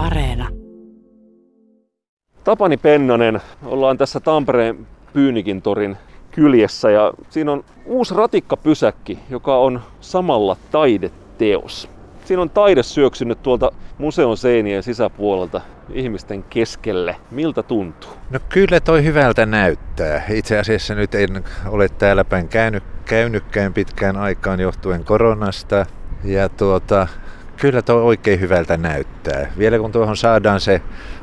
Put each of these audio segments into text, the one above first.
Areena. Tapani Pennanen, ollaan tässä Tampereen Pyynikin torin kyljessä ja siinä on uusi ratikkapysäkki, joka on samalla taideteos. Siinä on taide syöksynyt tuolta museon seinien sisäpuolelta ihmisten keskelle. Miltä tuntuu? No kyllä toi hyvältä näyttää. Itse asiassa nyt en ole täällä päin käynyt, käynytkään pitkään aikaan johtuen koronasta. Ja tuota, kyllä tuo oikein hyvältä näyttää. Vielä kun tuohon saadaan se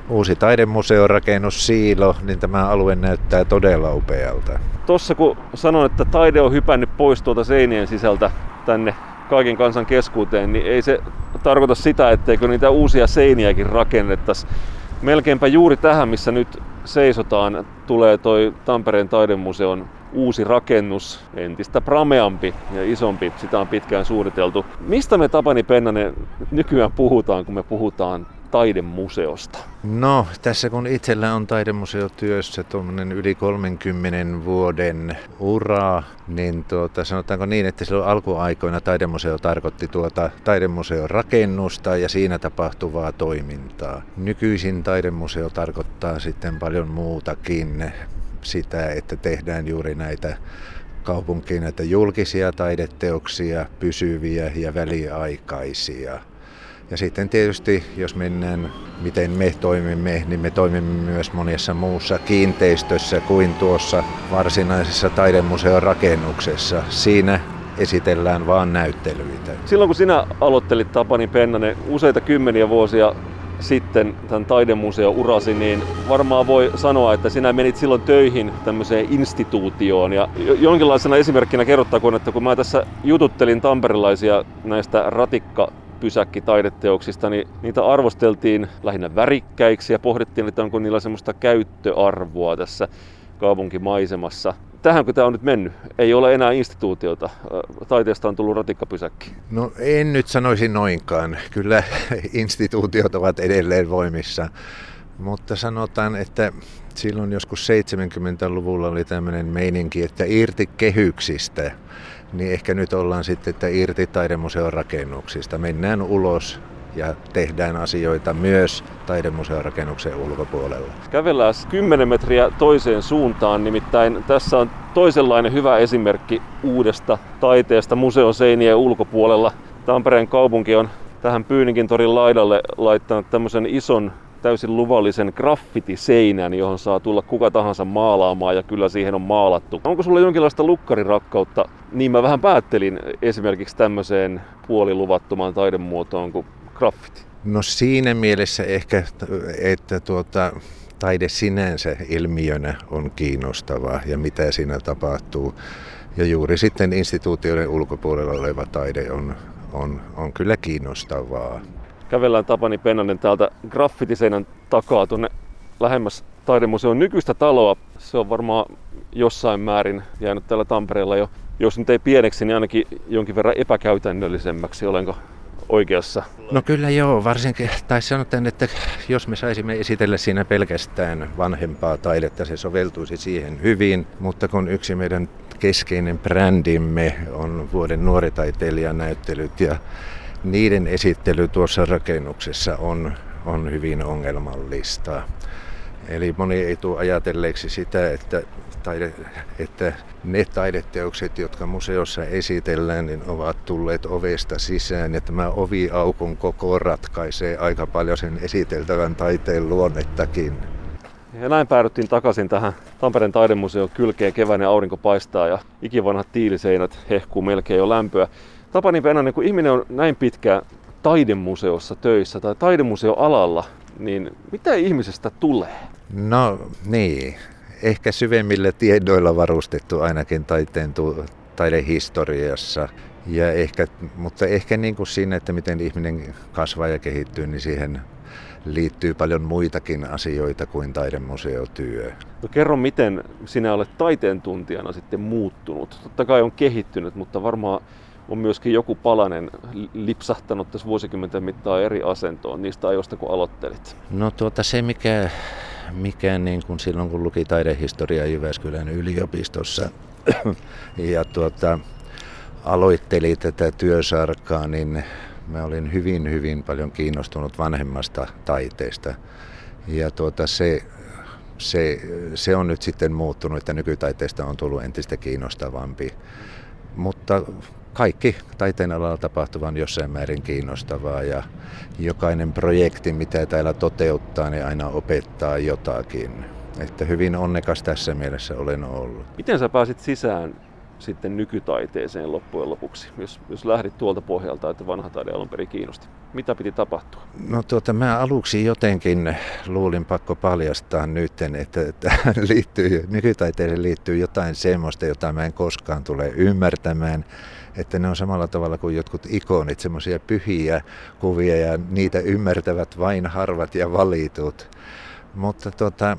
uusi taidemuseorakennus Siilo, niin tämä alue näyttää todella upealta. Tossa kun sanoin, että taide on hypännyt pois tuolta seinien sisältä tänne kaiken kansan keskuuteen, niin ei se tarkoita sitä, etteikö niitä uusia seiniäkin rakennettaisi. Melkeinpä juuri tähän, missä nyt seisotaan, tulee toi Tampereen taidemuseon uusi rakennus, entistä prameampi ja isompi. Sitä on pitkään suunniteltu. Mistä me Tapani Pennanen nykyään puhutaan, kun me puhutaan taidemuseosta? No, tässä kun itsellä on taidemuseotyössä tuommoinen yli 30 vuoden ura, niin tuota, sanotaanko niin, että silloin alkuaikoina taidemuseo tarkoitti tuota taidemuseon rakennusta ja siinä tapahtuvaa toimintaa. Nykyisin taidemuseo tarkoittaa sitten paljon muutakin sitä, että tehdään juuri näitä kaupunkiin näitä julkisia taideteoksia, pysyviä ja väliaikaisia. Ja sitten tietysti, jos mennään, miten me toimimme, niin me toimimme myös monessa muussa kiinteistössä kuin tuossa varsinaisessa taidemuseon rakennuksessa. Siinä esitellään vaan näyttelyitä. Silloin kun sinä aloittelit Tapani Pennanen useita kymmeniä vuosia sitten tämän taidemuseo urasi, niin varmaan voi sanoa, että sinä menit silloin töihin tämmöiseen instituutioon. Ja jonkinlaisena esimerkkinä kerrottakoon, että kun mä tässä jututtelin tamperilaisia näistä ratikka pysäkkitaideteoksista, niin niitä arvosteltiin lähinnä värikkäiksi ja pohdittiin, että onko niillä semmoista käyttöarvoa tässä kaupunkimaisemassa. Tähän kun tämä on nyt mennyt, ei ole enää instituutiota. Taiteesta on tullut ratikkapysäkki. No en nyt sanoisi noinkaan. Kyllä instituutiot ovat edelleen voimissa. Mutta sanotaan, että silloin joskus 70-luvulla oli tämmöinen meininki, että irti kehyksistä niin ehkä nyt ollaan sitten, että irti taidemuseon rakennuksista. Mennään ulos ja tehdään asioita myös taidemuseon rakennuksen ulkopuolella. Kävellään 10 metriä toiseen suuntaan, nimittäin tässä on toisenlainen hyvä esimerkki uudesta taiteesta museon seinien ulkopuolella. Tampereen kaupunki on tähän Pyynikin torin laidalle laittanut tämmöisen ison täysin luvallisen graffitiseinän, johon saa tulla kuka tahansa maalaamaan ja kyllä siihen on maalattu. Onko sulla jonkinlaista lukkarirakkautta? Niin mä vähän päättelin esimerkiksi tämmöiseen puoliluvattomaan taidemuotoon kuin graffiti. No siinä mielessä ehkä, että tuota, taide sinänsä ilmiönä on kiinnostavaa ja mitä siinä tapahtuu. Ja juuri sitten instituutioiden ulkopuolella oleva taide on, on, on kyllä kiinnostavaa kävellään Tapani Pennanen täältä graffitiseinän takaa tuonne lähemmäs taidemuseon nykyistä taloa. Se on varmaan jossain määrin jäänyt täällä Tampereella jo, jos nyt ei pieneksi, niin ainakin jonkin verran epäkäytännöllisemmäksi. Olenko oikeassa? No kyllä joo, varsinkin, tai sanotaan, että jos me saisimme esitellä siinä pelkästään vanhempaa taidetta, se soveltuisi siihen hyvin, mutta kun yksi meidän keskeinen brändimme on vuoden nuoritaiteilijan näyttelyt ja niiden esittely tuossa rakennuksessa on, on hyvin ongelmallista. Eli moni ei tule ajatelleeksi sitä, että, taide, että ne taideteokset, jotka museossa esitellään, niin ovat tulleet ovesta sisään. Ja tämä oviaukon koko ratkaisee aika paljon sen esiteltävän taiteen luonnettakin. Ja näin päädyttiin takaisin tähän Tampereen taidemuseon kylkeen. Keväinen aurinko paistaa ja ikivanhat tiiliseinät hehkuu melkein jo lämpöä. Tapani Pennanen, kun ihminen on näin pitkä taidemuseossa töissä tai taidemuseoalalla, niin mitä ihmisestä tulee? No niin, ehkä syvemmillä tiedoilla varustettu ainakin taiteen tu- taidehistoriassa. Ja ehkä, mutta ehkä niin kuin siinä, että miten ihminen kasvaa ja kehittyy, niin siihen liittyy paljon muitakin asioita kuin taidemuseotyö. No kerro, miten sinä olet taiteen tuntijana sitten muuttunut. Totta kai on kehittynyt, mutta varmaan on myöskin joku palanen lipsahtanut tässä vuosikymmenten mittaan eri asentoon niistä ajoista, kun aloittelit? No tuota se, mikä, mikä niin kuin silloin kun luki taidehistoriaa Jyväskylän yliopistossa ja tuota, aloitteli tätä työsarkaa, niin mä olin hyvin, hyvin paljon kiinnostunut vanhemmasta taiteesta. Ja tuota, se, se, se on nyt sitten muuttunut, että nykytaiteesta on tullut entistä kiinnostavampi. Mutta kaikki taiteen alalla tapahtuva on jossain määrin kiinnostavaa ja jokainen projekti, mitä täällä toteuttaa, niin aina opettaa jotakin. Että hyvin onnekas tässä mielessä olen ollut. Miten sä pääsit sisään sitten nykytaiteeseen loppujen lopuksi, jos, jos lähdit tuolta pohjalta, että vanha taide alun perin kiinnosti? Mitä piti tapahtua? No tuota, mä aluksi jotenkin luulin pakko paljastaa nyt, että tähän liittyy, nykytaiteeseen liittyy jotain semmoista, jota mä en koskaan tule ymmärtämään että ne on samalla tavalla kuin jotkut ikonit, semmoisia pyhiä kuvia ja niitä ymmärtävät vain harvat ja valitut. Mutta tuota,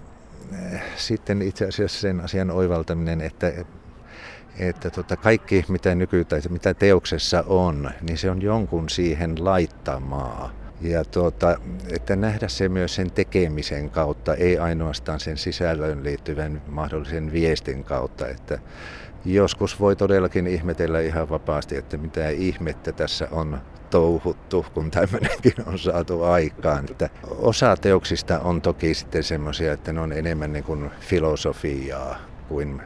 sitten itse asiassa sen asian oivaltaminen, että että tota kaikki mitä nykytaiteessa, mitä teoksessa on, niin se on jonkun siihen laittamaa. Ja tuota, että nähdä se myös sen tekemisen kautta, ei ainoastaan sen sisällön liittyvän mahdollisen viestin kautta. Että joskus voi todellakin ihmetellä ihan vapaasti, että mitä ihmettä tässä on touhuttu, kun tämmöinenkin on saatu aikaan. Että osa teoksista on toki sitten semmoisia, että ne on enemmän niin kuin filosofiaa kuin,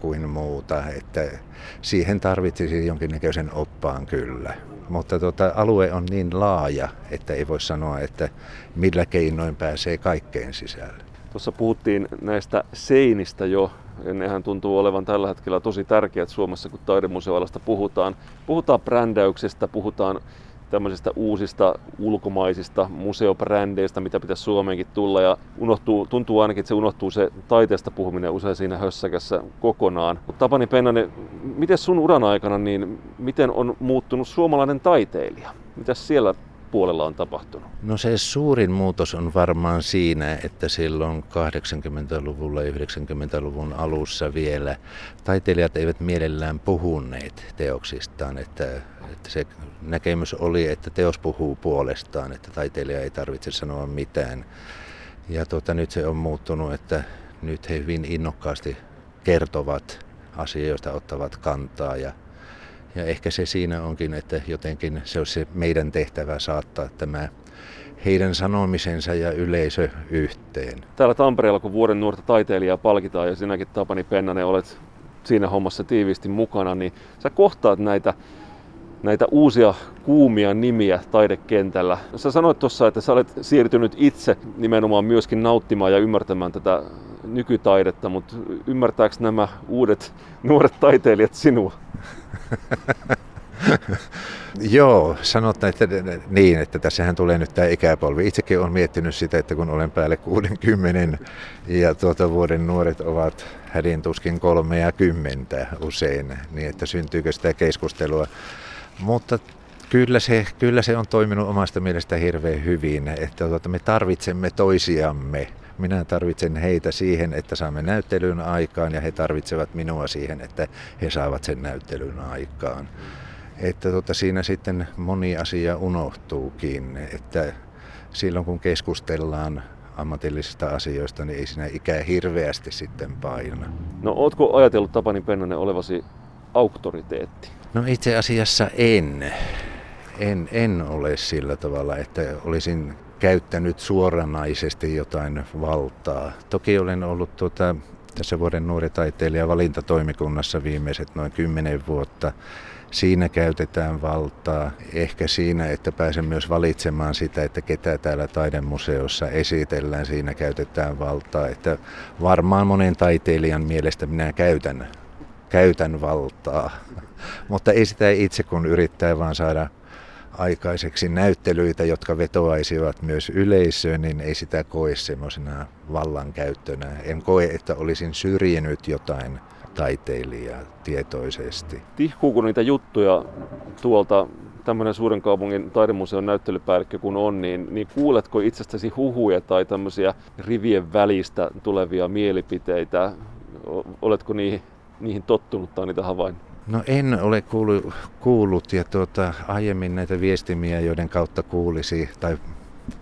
kuin muuta. Että siihen tarvitsisi jonkinnäköisen oppaan kyllä. Mutta tuota, alue on niin laaja, että ei voi sanoa, että millä keinoin pääsee kaikkeen sisälle. Tuossa puhuttiin näistä seinistä jo. Nehän tuntuu olevan tällä hetkellä tosi tärkeät Suomessa, kun taidemuseoalasta puhutaan. Puhutaan brändäyksestä, puhutaan tämmöisistä uusista ulkomaisista museobrändeistä, mitä pitäisi Suomeenkin tulla. Ja unohtuu, tuntuu ainakin, että se unohtuu se taiteesta puhuminen usein siinä hössäkässä kokonaan. Mutta Tapani Pennanen, miten sun uran aikana, niin miten on muuttunut suomalainen taiteilija? Mitäs siellä puolella on tapahtunut? No se suurin muutos on varmaan siinä, että silloin 80-luvulla ja 90-luvun alussa vielä taiteilijat eivät mielellään puhuneet teoksistaan, että, että se näkemys oli, että teos puhuu puolestaan, että taiteilija ei tarvitse sanoa mitään. Ja tuota, nyt se on muuttunut, että nyt he hyvin innokkaasti kertovat asioista, ottavat kantaa ja ja ehkä se siinä onkin, että jotenkin se olisi se meidän tehtävä saattaa tämä heidän sanomisensa ja yleisö yhteen. Täällä Tampereella, kun vuoden nuorta taiteilijaa palkitaan ja sinäkin Tapani Pennanen olet siinä hommassa tiiviisti mukana, niin sä kohtaat näitä, näitä uusia kuumia nimiä taidekentällä. Sä sanoit tuossa, että sä olet siirtynyt itse nimenomaan myöskin nauttimaan ja ymmärtämään tätä nykytaidetta, mutta ymmärtääkö nämä uudet nuoret taiteilijat sinua? Joo, sanotaan, että niin, että tässähän tulee nyt tämä ikäpolvi. Itsekin olen miettinyt sitä, että kun olen päälle 60 ja tuota vuoden nuoret ovat hädin tuskin kolme ja kymmentä usein, niin että syntyykö sitä keskustelua. Mutta kyllä se, kyllä se on toiminut omasta mielestä hirveän hyvin, että tuota, me tarvitsemme toisiamme minä tarvitsen heitä siihen, että saamme näyttelyn aikaan ja he tarvitsevat minua siihen, että he saavat sen näyttelyn aikaan. Että tota, siinä sitten moni asia unohtuukin, että silloin kun keskustellaan ammatillisista asioista, niin ei siinä ikää hirveästi sitten paina. No ootko ajatellut Tapani Pennanen olevasi auktoriteetti? No itse asiassa en. En, en ole sillä tavalla, että olisin käyttänyt suoranaisesti jotain valtaa. Toki olen ollut tuota, tässä vuoden nuori taiteilija valintatoimikunnassa viimeiset noin kymmenen vuotta. Siinä käytetään valtaa. Ehkä siinä, että pääsen myös valitsemaan sitä, että ketä täällä taidemuseossa esitellään. Siinä käytetään valtaa. Että varmaan monen taiteilijan mielestä minä käytän, käytän valtaa. Mutta ei sitä itse kun yrittää vaan saada aikaiseksi näyttelyitä, jotka vetoaisivat myös yleisöön, niin ei sitä koe semmoisena vallankäyttönä. En koe, että olisin syrjinyt jotain taiteilijaa tietoisesti. Tihkuuko niitä juttuja tuolta tämmöinen suuren kaupungin taidemuseon näyttelypäällikkö kun on, niin, niin kuuletko itsestäsi huhuja tai tämmöisiä rivien välistä tulevia mielipiteitä? Oletko niihin, niihin tottunut tai niitä havainnut? No en ole kuullut, kuullut ja tuota, aiemmin näitä viestimiä, joiden kautta kuulisi tai,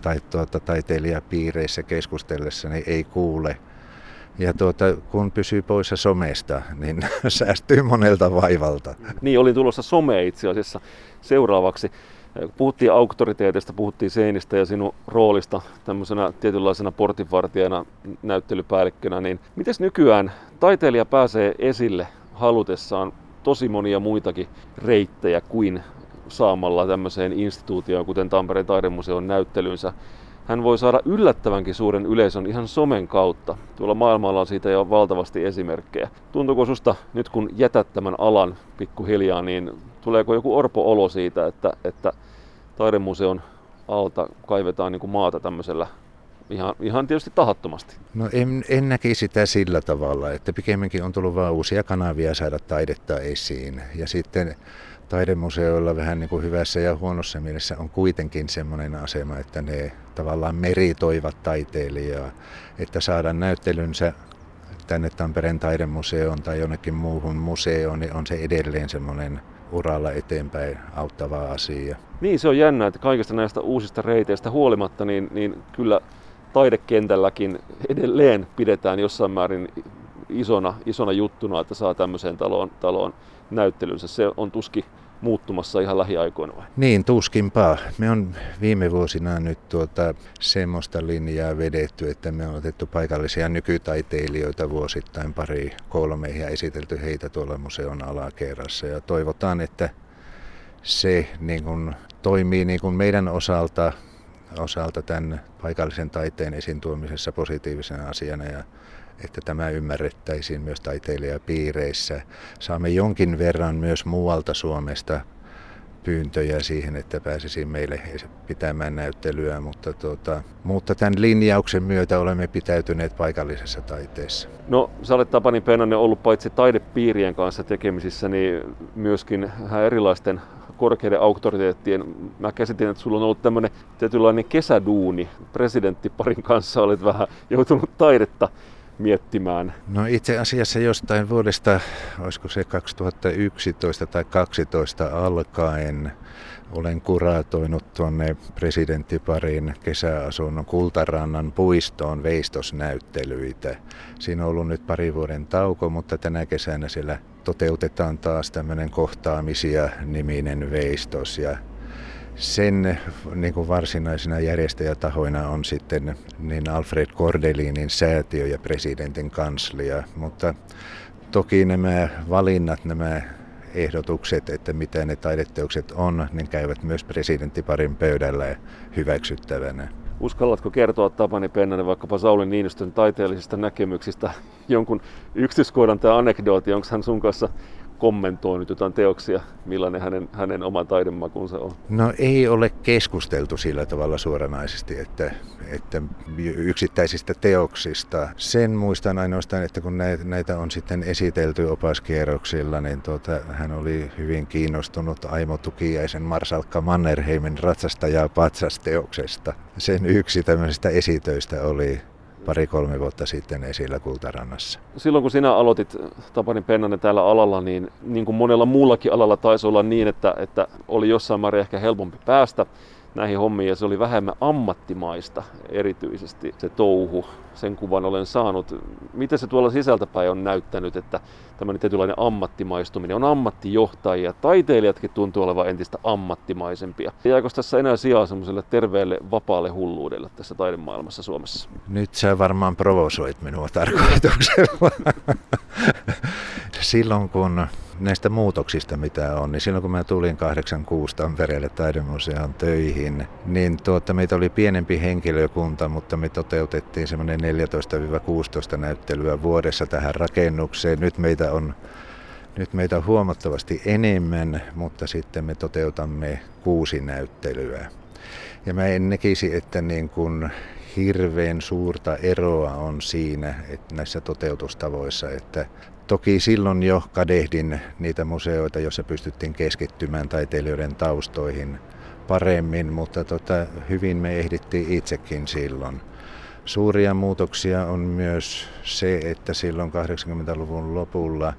tai tuota, taiteilijapiireissä keskustellessa, niin ei kuule. Ja tuota, kun pysyy poissa somesta, niin säästyy monelta vaivalta. Niin, oli tulossa some itse asiassa seuraavaksi. Puhuttiin auktoriteetista, puhuttiin seinistä ja sinun roolista tämmöisenä tietynlaisena portinvartijana, näyttelypäällikkönä, niin miten nykyään taiteilija pääsee esille halutessaan tosi monia muitakin reittejä kuin saamalla tämmöiseen instituutioon, kuten Tampereen taidemuseon näyttelynsä. Hän voi saada yllättävänkin suuren yleisön ihan somen kautta. Tuolla maailmalla on siitä jo valtavasti esimerkkejä. Tuntuuko susta nyt kun jätät tämän alan pikkuhiljaa, niin tuleeko joku orpo-olo siitä, että, että taidemuseon alta kaivetaan niin kuin maata tämmöisellä ihan, ihan tietysti tahattomasti. No en, en näkisi sitä sillä tavalla, että pikemminkin on tullut vain uusia kanavia saada taidetta esiin. Ja sitten taidemuseoilla vähän niin kuin hyvässä ja huonossa mielessä on kuitenkin semmoinen asema, että ne tavallaan meritoivat taiteilijaa, että saadaan näyttelynsä tänne Tampereen taidemuseoon tai jonnekin muuhun museoon, niin on se edelleen semmoinen uralla eteenpäin auttava asia. Niin, se on jännä, että kaikista näistä uusista reiteistä huolimatta, niin, niin kyllä taidekentälläkin edelleen pidetään jossain määrin isona, isona juttuna, että saa tämmöiseen taloon, taloon näyttelynsä. Se on tuski muuttumassa ihan lähiaikoina vai? Niin, tuskinpa. Me on viime vuosina nyt tuota semmoista linjaa vedetty, että me on otettu paikallisia nykytaiteilijoita vuosittain pari kolme ja esitelty heitä tuolla museon alakerrassa. Ja toivotaan, että se niin kuin, toimii niin kuin meidän osalta, osalta tämän paikallisen taiteen esiin tuomisessa positiivisena asiana ja että tämä ymmärrettäisiin myös taiteilijapiireissä. Saamme jonkin verran myös muualta Suomesta pyyntöjä siihen, että pääsisi meille pitämään näyttelyä, mutta, tuota, mutta tämän linjauksen myötä olemme pitäytyneet paikallisessa taiteessa. No, sä olet Tapani Pennanen ollut paitsi taidepiirien kanssa tekemisissä, niin myöskin erilaisten korkeiden auktoriteettien. Mä käsitin, että sulla on ollut tämmöinen tietynlainen kesäduuni. Presidenttiparin kanssa olet vähän joutunut taidetta miettimään? No itse asiassa jostain vuodesta, olisiko se 2011 tai 2012 alkaen, olen kuratoinut tuonne presidenttiparin kesäasunnon Kultarannan puistoon veistosnäyttelyitä. Siinä on ollut nyt pari vuoden tauko, mutta tänä kesänä siellä toteutetaan taas tämmöinen kohtaamisia niminen veistos ja sen niin kuin varsinaisina järjestäjätahoina on sitten niin Alfred Kordelinin säätiö ja presidentin kanslia, mutta toki nämä valinnat, nämä ehdotukset, että mitä ne taideteokset on, niin käyvät myös presidenttiparin pöydällä hyväksyttävänä. Uskallatko kertoa Tapani Pennanen vaikkapa Sauli Niinistön taiteellisista näkemyksistä jonkun yksityiskohdan tai anekdooti, onko hän sun kanssa kommentoinut jotain teoksia, millainen hänen, hänen oma taidemakunsa on? No ei ole keskusteltu sillä tavalla suoranaisesti, että, että yksittäisistä teoksista. Sen muistan ainoastaan, että kun näitä on sitten esitelty opaskierroksilla, niin tuota, hän oli hyvin kiinnostunut Aimo Tukiaisen Marsalkka Mannerheimin ratsastaja patsasteoksesta. Sen yksi tämmöisistä esitöistä oli pari-kolme vuotta sitten esillä Kultarannassa. Silloin kun sinä aloitit Tapani Pennanen täällä alalla, niin, niin kuin monella muullakin alalla taisi olla niin, että, että oli jossain määrin ehkä helpompi päästä näihin hommiin ja se oli vähemmän ammattimaista erityisesti se touhu. Sen kuvan olen saanut. Miten se tuolla sisältäpäin on näyttänyt, että tämmöinen tietynlainen ammattimaistuminen on ammattijohtajia. Taiteilijatkin tuntuu olevan entistä ammattimaisempia. Jääkö tässä enää sijaa semmoiselle terveelle vapaalle hulluudelle tässä taidemaailmassa Suomessa? Nyt sä varmaan provosoit minua tarkoituksella. Silloin kun näistä muutoksista, mitä on, niin silloin kun mä tulin 86 Tampereelle taidemuseon töihin, niin tuota, meitä oli pienempi henkilökunta, mutta me toteutettiin semmoinen 14-16 näyttelyä vuodessa tähän rakennukseen. Nyt meitä on nyt meitä on huomattavasti enemmän, mutta sitten me toteutamme kuusi näyttelyä. Ja mä en näkisi, että niin kuin hirveän suurta eroa on siinä että näissä toteutustavoissa, että Toki silloin jo kadehdin niitä museoita, joissa pystyttiin keskittymään taiteilijoiden taustoihin paremmin, mutta tota, hyvin me ehdittiin itsekin silloin. Suuria muutoksia on myös se, että silloin 80-luvun lopulla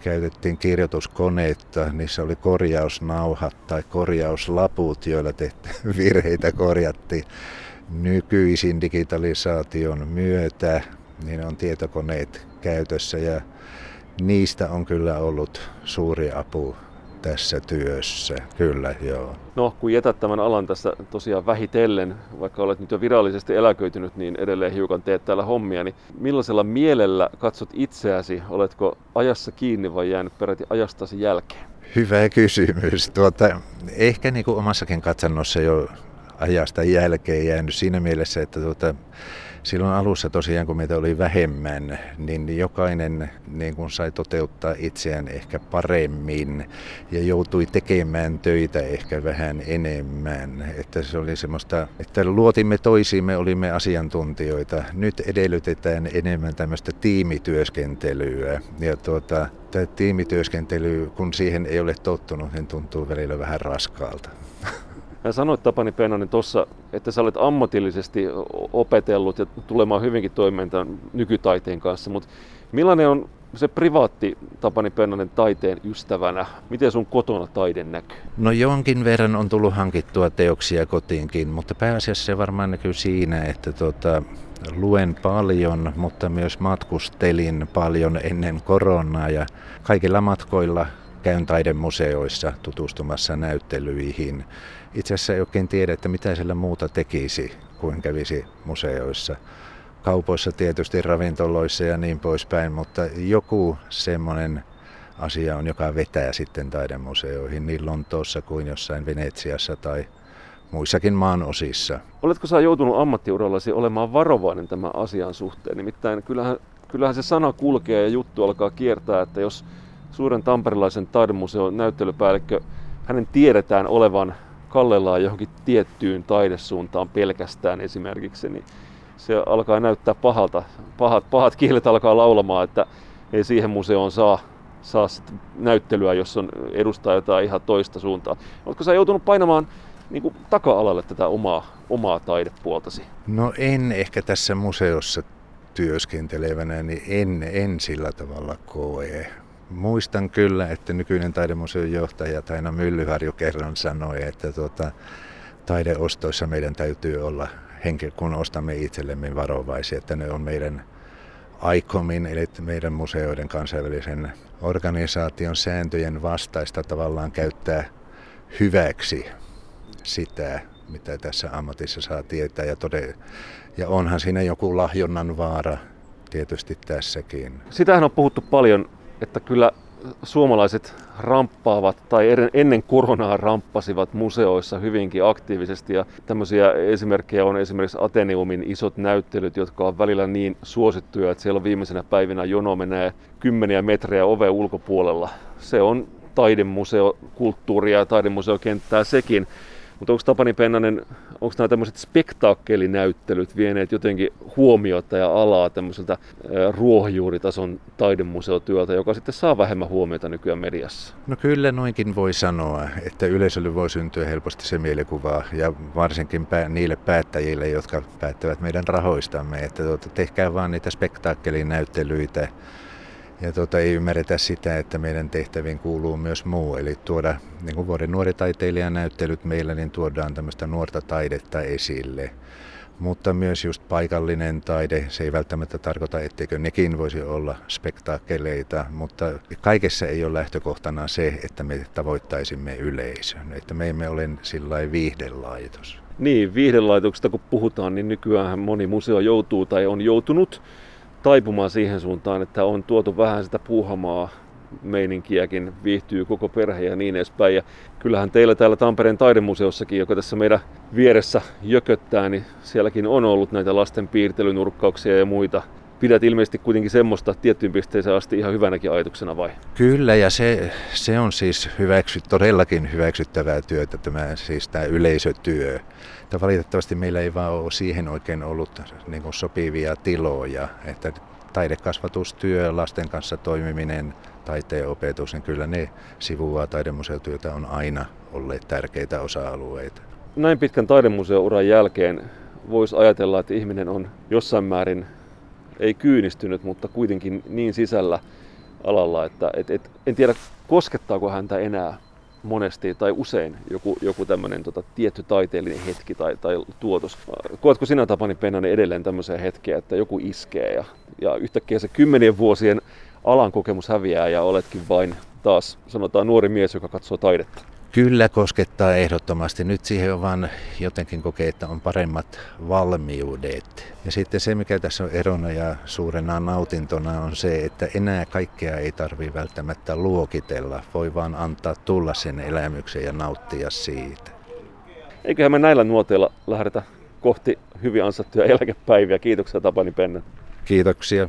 käytettiin kirjoituskoneita, niissä oli korjausnauhat tai korjauslaput, joilla tehtiin virheitä korjattiin. Nykyisin digitalisaation myötä niin on tietokoneet käytössä ja niistä on kyllä ollut suuri apu tässä työssä, kyllä joo. No, kun jätät tämän alan tässä tosiaan vähitellen, vaikka olet nyt jo virallisesti eläköitynyt, niin edelleen hiukan teet täällä hommia, niin millaisella mielellä katsot itseäsi? Oletko ajassa kiinni vai jäänyt peräti ajastasi jälkeen? Hyvä kysymys. Tuota, ehkä niin kuin omassakin katsannossa jo ajasta jälkeen jäänyt siinä mielessä, että tuota, silloin alussa tosiaan, kun meitä oli vähemmän, niin jokainen niin kuin sai toteuttaa itseään ehkä paremmin ja joutui tekemään töitä ehkä vähän enemmän. Että se oli semmoista, että luotimme toisiimme, olimme asiantuntijoita. Nyt edellytetään enemmän tämmöistä tiimityöskentelyä. Ja tuota, tämä tiimityöskentely, kun siihen ei ole tottunut, niin tuntuu välillä vähän raskaalta. Mä sanoit Tapani Pennanen tuossa, että sä olet ammatillisesti opetellut ja tulemaan hyvinkin toimeen tämän nykytaiteen kanssa, mutta millainen on se privaatti Tapani Pennanen taiteen ystävänä? Miten sun kotona taide näkyy? No jonkin verran on tullut hankittua teoksia kotiinkin, mutta pääasiassa se varmaan näkyy siinä, että tota, luen paljon, mutta myös matkustelin paljon ennen koronaa ja kaikilla matkoilla käyn taidemuseoissa tutustumassa näyttelyihin. Itse asiassa ei oikein tiedä, että mitä sillä muuta tekisi, kuin kävisi museoissa. Kaupoissa tietysti, ravintoloissa ja niin poispäin, mutta joku semmoinen asia on, joka vetää sitten taidemuseoihin niin Lontoossa kuin jossain Venetsiassa tai muissakin maan osissa. Oletko sä joutunut ammattiurallasi olemaan varovainen tämän asian suhteen? Nimittäin kyllähän, kyllähän se sana kulkee ja juttu alkaa kiertää, että jos suuren tamperilaisen taidemuseon näyttelypäällikkö, hänen tiedetään olevan kallellaan johonkin tiettyyn taidesuuntaan pelkästään esimerkiksi, niin se alkaa näyttää pahalta. Pahat, pahat kielet alkaa laulamaan, että ei siihen museoon saa, saa sit näyttelyä, jos on edustaa jotain ihan toista suuntaa. Oletko sä joutunut painamaan niin kuin taka-alalle tätä omaa, omaa taidepuoltasi? No en ehkä tässä museossa työskentelevänä, niin en, en sillä tavalla koe. Muistan kyllä, että nykyinen taidemuseon johtaja Taina Myllyharju kerran sanoi, että tuota, taideostoissa meidän täytyy olla henki, kun ostamme itsellemme varovaisia, että ne on meidän aikomin, eli meidän museoiden kansainvälisen organisaation sääntöjen vastaista tavallaan käyttää hyväksi sitä, mitä tässä ammatissa saa tietää. Ja, tode, ja onhan siinä joku lahjonnan vaara tietysti tässäkin. Sitähän on puhuttu paljon että kyllä suomalaiset ramppaavat tai ennen koronaa ramppasivat museoissa hyvinkin aktiivisesti ja tämmöisiä esimerkkejä on esimerkiksi Ateneumin isot näyttelyt, jotka on välillä niin suosittuja, että siellä viimeisenä päivinä jono menee kymmeniä metrejä ove ulkopuolella. Se on taidemuseo, kulttuuria ja taidemuseokenttää sekin. Mutta onko Tapani Pennanen, onko nämä tämmöiset spektaakkelinäyttelyt vieneet jotenkin huomiota ja alaa tämmöiseltä ruohonjuuritason taidemuseotyöltä, joka sitten saa vähemmän huomiota nykyään mediassa? No kyllä noinkin voi sanoa, että yleisölle voi syntyä helposti se mielikuva ja varsinkin niille päättäjille, jotka päättävät meidän rahoistamme, että tuota, tehkää vaan niitä spektaakkelinäyttelyitä ja tuota, ei ymmärretä sitä, että meidän tehtäviin kuuluu myös muu, eli tuoda niin kuin vuoden nuori taiteilijan näyttelyt meillä, niin tuodaan tämmöistä nuorta taidetta esille. Mutta myös just paikallinen taide, se ei välttämättä tarkoita, etteikö nekin voisi olla spektaakkeleita, mutta kaikessa ei ole lähtökohtana se, että me tavoittaisimme yleisön, että me emme ole sillä viihdelaitos. Niin, viihdelaitoksesta kun puhutaan, niin nykyään moni museo joutuu tai on joutunut taipumaan siihen suuntaan, että on tuotu vähän sitä puuhamaa meininkiäkin, viihtyy koko perhe ja niin edespäin. Ja kyllähän teillä täällä Tampereen taidemuseossakin, joka tässä meidän vieressä jököttää, niin sielläkin on ollut näitä lasten piirtelynurkkauksia ja muita. Pidät ilmeisesti kuitenkin semmoista tiettyyn pisteeseen asti ihan hyvänäkin ajatuksena vai? Kyllä ja se, se on siis hyväksy, todellakin hyväksyttävää työtä, tämä, siis tämä yleisötyö. Mutta valitettavasti meillä ei vaan ole siihen oikein ollut niin kuin sopivia tiloja, että taidekasvatustyö, lasten kanssa toimiminen, taiteen opetus, niin kyllä ne sivuaa taidemuseotyötä on aina olleet tärkeitä osa-alueita. Näin pitkän taidemuseouran jälkeen voisi ajatella, että ihminen on jossain määrin ei kyynistynyt, mutta kuitenkin niin sisällä alalla, että et, et, en tiedä koskettaako häntä enää monesti tai usein joku, joku tämmöinen tota, tietty taiteellinen hetki tai, tai tuotos. Koetko sinä Tapani Pennanen edelleen tämmöisiä hetkiä, että joku iskee ja, ja yhtäkkiä se kymmenien vuosien alan kokemus häviää ja oletkin vain taas sanotaan nuori mies, joka katsoo taidetta? Kyllä koskettaa ehdottomasti. Nyt siihen on vaan jotenkin kokee, että on paremmat valmiudet. Ja sitten se, mikä tässä on erona ja suurena nautintona on se, että enää kaikkea ei tarvi välttämättä luokitella. Voi vaan antaa tulla sen elämyksen ja nauttia siitä. Eiköhän me näillä nuoteilla lähdetä kohti hyvin ansattuja eläkepäiviä. Kiitoksia Tapani Penne. Kiitoksia.